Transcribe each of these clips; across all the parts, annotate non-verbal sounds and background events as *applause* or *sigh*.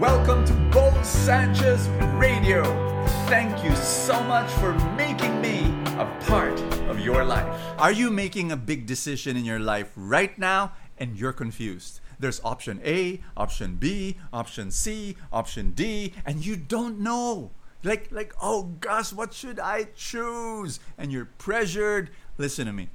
Welcome to Bo Sanchez Radio. Thank you so much for making me a part of your life. Are you making a big decision in your life right now and you're confused? There's option A, option B, option C, option D, and you don't know. Like like oh gosh, what should I choose? And you're pressured. Listen to me.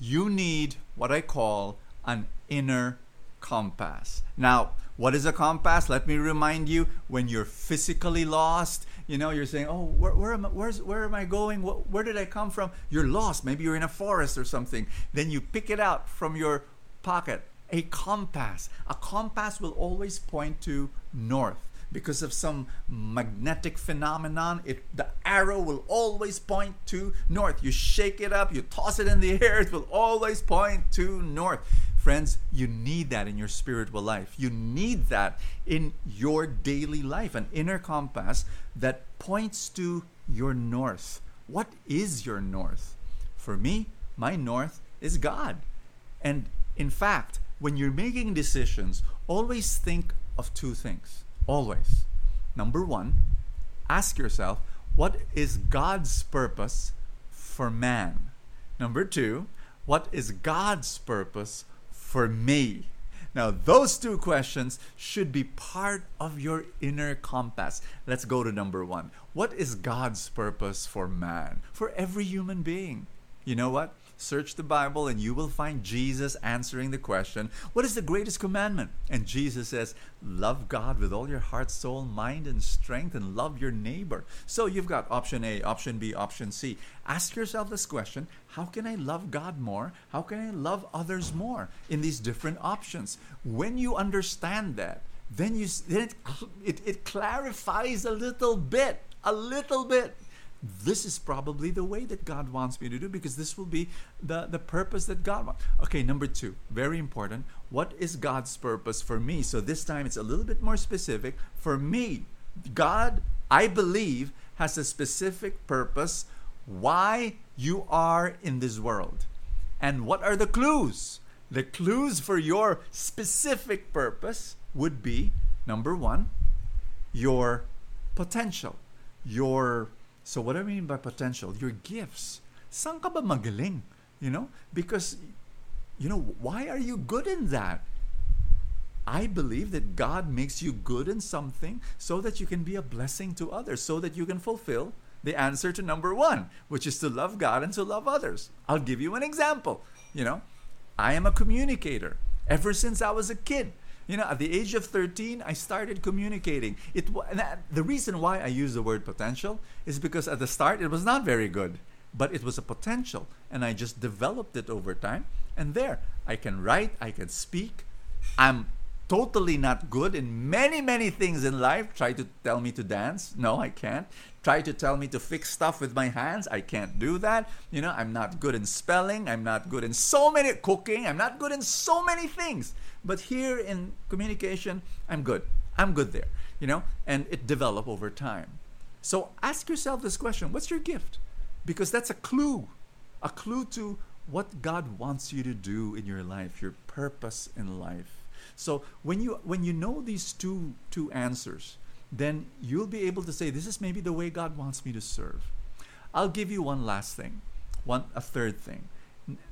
You need what I call an inner compass. Now, what is a compass? Let me remind you when you're physically lost, you know, you're saying, "Oh, where, where am I, where's where am I going? What, where did I come from?" You're lost. Maybe you're in a forest or something. Then you pick it out from your pocket. A compass. A compass will always point to north because of some magnetic phenomenon it the arrow will always point to north you shake it up you toss it in the air it will always point to north Friends, you need that in your spiritual life. You need that in your daily life, an inner compass that points to your north. What is your north? For me, my north is God. And in fact, when you're making decisions, always think of two things. Always. Number one, ask yourself, what is God's purpose for man? Number two, what is God's purpose for me? Now, those two questions should be part of your inner compass. Let's go to number one. What is God's purpose for man? For every human being. You know what? Search the Bible and you will find Jesus answering the question, What is the greatest commandment? And Jesus says, Love God with all your heart, soul, mind, and strength, and love your neighbor. So you've got option A, option B, option C. Ask yourself this question How can I love God more? How can I love others more in these different options? When you understand that, then you then it, it, it clarifies a little bit, a little bit this is probably the way that God wants me to do because this will be the, the purpose that God wants. Okay, number two, very important. What is God's purpose for me? So this time it's a little bit more specific. For me, God, I believe, has a specific purpose why you are in this world. And what are the clues? The clues for your specific purpose would be number one, your potential, your so what do I mean by potential, your gifts. Saan ka ba magaling? You know? Because, you know, why are you good in that? I believe that God makes you good in something so that you can be a blessing to others, so that you can fulfill the answer to number one, which is to love God and to love others. I'll give you an example. You know, I am a communicator ever since I was a kid. You know, at the age of 13, I started communicating. It the reason why I use the word potential is because at the start it was not very good, but it was a potential, and I just developed it over time. And there, I can write, I can speak. I'm totally not good in many many things in life. Try to tell me to dance, no, I can't. Try to tell me to fix stuff with my hands, I can't do that. You know, I'm not good in spelling. I'm not good in so many cooking. I'm not good in so many things. But here in communication, I'm good. I'm good there, you know, and it develop over time. So ask yourself this question what's your gift? Because that's a clue, a clue to what God wants you to do in your life, your purpose in life. So when you when you know these two two answers, then you'll be able to say this is maybe the way God wants me to serve. I'll give you one last thing, one a third thing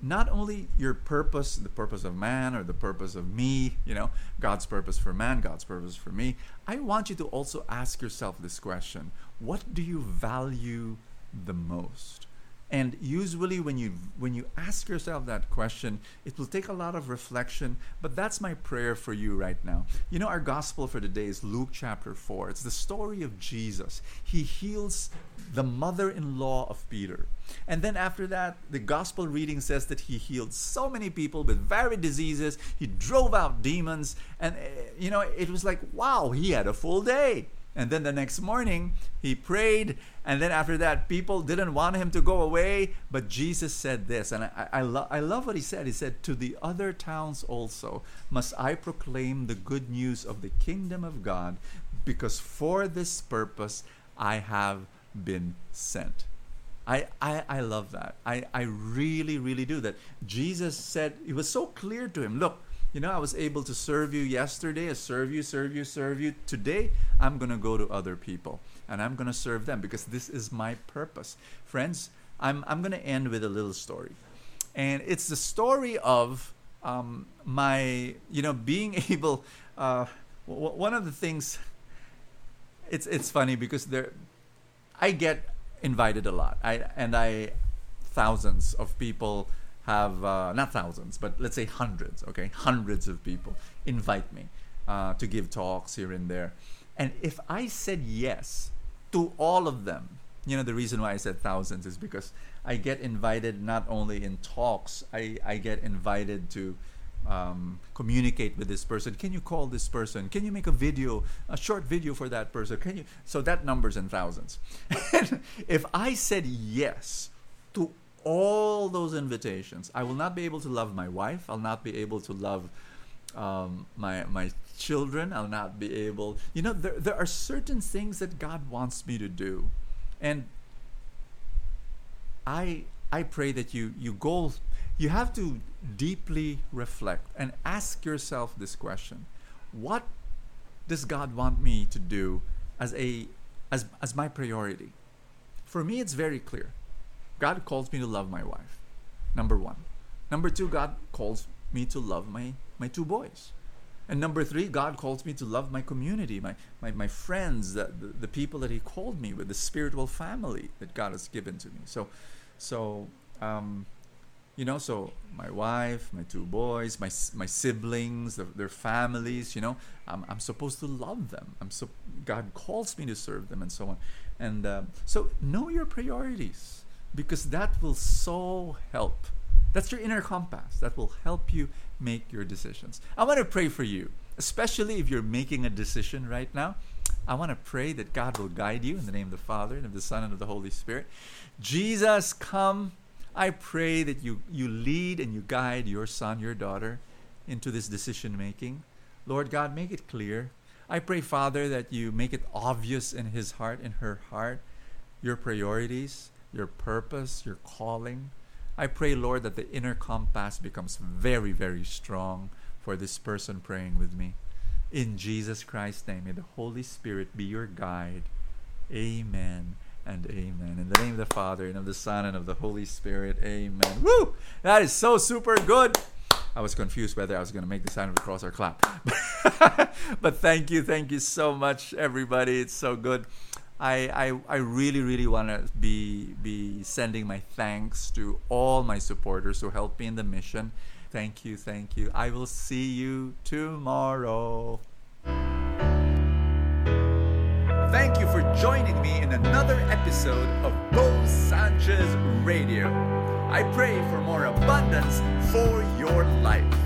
not only your purpose, the purpose of man or the purpose of me, you know, God's purpose for man, God's purpose for me, I want you to also ask yourself this question What do you value the most? And usually when you when you ask yourself that question, it will take a lot of reflection, but that's my prayer for you right now. You know our gospel for today is Luke chapter 4. It's the story of Jesus. He heals the mother-in-law of Peter. And then after that, the gospel reading says that he healed so many people with varied diseases. He drove out demons and eh, you know, it was like wow, he had a full day. And then the next morning, he prayed. And then after that, people didn't want him to go away. But Jesus said this, and I, I, lo- I love what he said. He said, To the other towns also must I proclaim the good news of the kingdom of God, because for this purpose I have been sent. I, I, I love that. I, I really, really do that. Jesus said, it was so clear to him look, You know, I was able to serve you yesterday, I serve you, serve you, serve you. Today, I'm going to go to other people and I'm going to serve them because this is my purpose. Friends, I'm, I'm going to end with a little story. And it's the story of um, my, you know, being *laughs* able. Uh, w- one of the things, it's it's funny because there, I get invited a lot. I and I, thousands of people have uh, not thousands, but let's say hundreds. Okay, hundreds of people invite me uh, to give talks here and there, and if I said yes to all of them, you know, the reason why I said thousands is because I get invited not only in talks, I, I get invited to um, communicate with this person. Can you call this person? Can you make a video, a short video for that person? Can you? So that number's in thousands. *laughs* if I said yes to all those invitations, I will not be able to love my wife. I'll not be able to love um, my my children. I'll not be able. You know, there there are certain things that God wants me to do and I I pray that you you go you have to deeply reflect and ask yourself this question. What does God want me to do as a as as my priority? For me it's very clear. God calls me to love my wife. Number 1. Number 2, God calls me to love my my two boys. And number three, God calls me to love my community, my, my, my friends, the, the, the, people that He called me with, the spiritual family that God has given to me. So, so um, you know, so my wife, my two boys, my, my siblings, the, their families, you know, I'm, I'm supposed to love them. I'm so, God calls me to serve them and so on. And uh, so know your priorities because that will so help that's your inner compass that will help you make your decisions. I want to pray for you, especially if you're making a decision right now. I want to pray that God will guide you in the name of the Father and of the Son and of the Holy Spirit. Jesus, come. I pray that you, you lead and you guide your son, your daughter into this decision making. Lord God, make it clear. I pray, Father, that you make it obvious in his heart, in her heart, your priorities, your purpose, your calling. I pray, Lord, that the inner compass becomes very, very strong for this person praying with me. In Jesus Christ's name, may the Holy Spirit be your guide. Amen and amen. In the name of the Father, and of the Son, and of the Holy Spirit. Amen. Woo! That is so super good. I was confused whether I was going to make the sign of the cross or clap. *laughs* but thank you. Thank you so much, everybody. It's so good. I, I, I really, really want to be, be sending my thanks to all my supporters who helped me in the mission. Thank you, thank you. I will see you tomorrow. Thank you for joining me in another episode of Bo Sanchez Radio. I pray for more abundance for your life.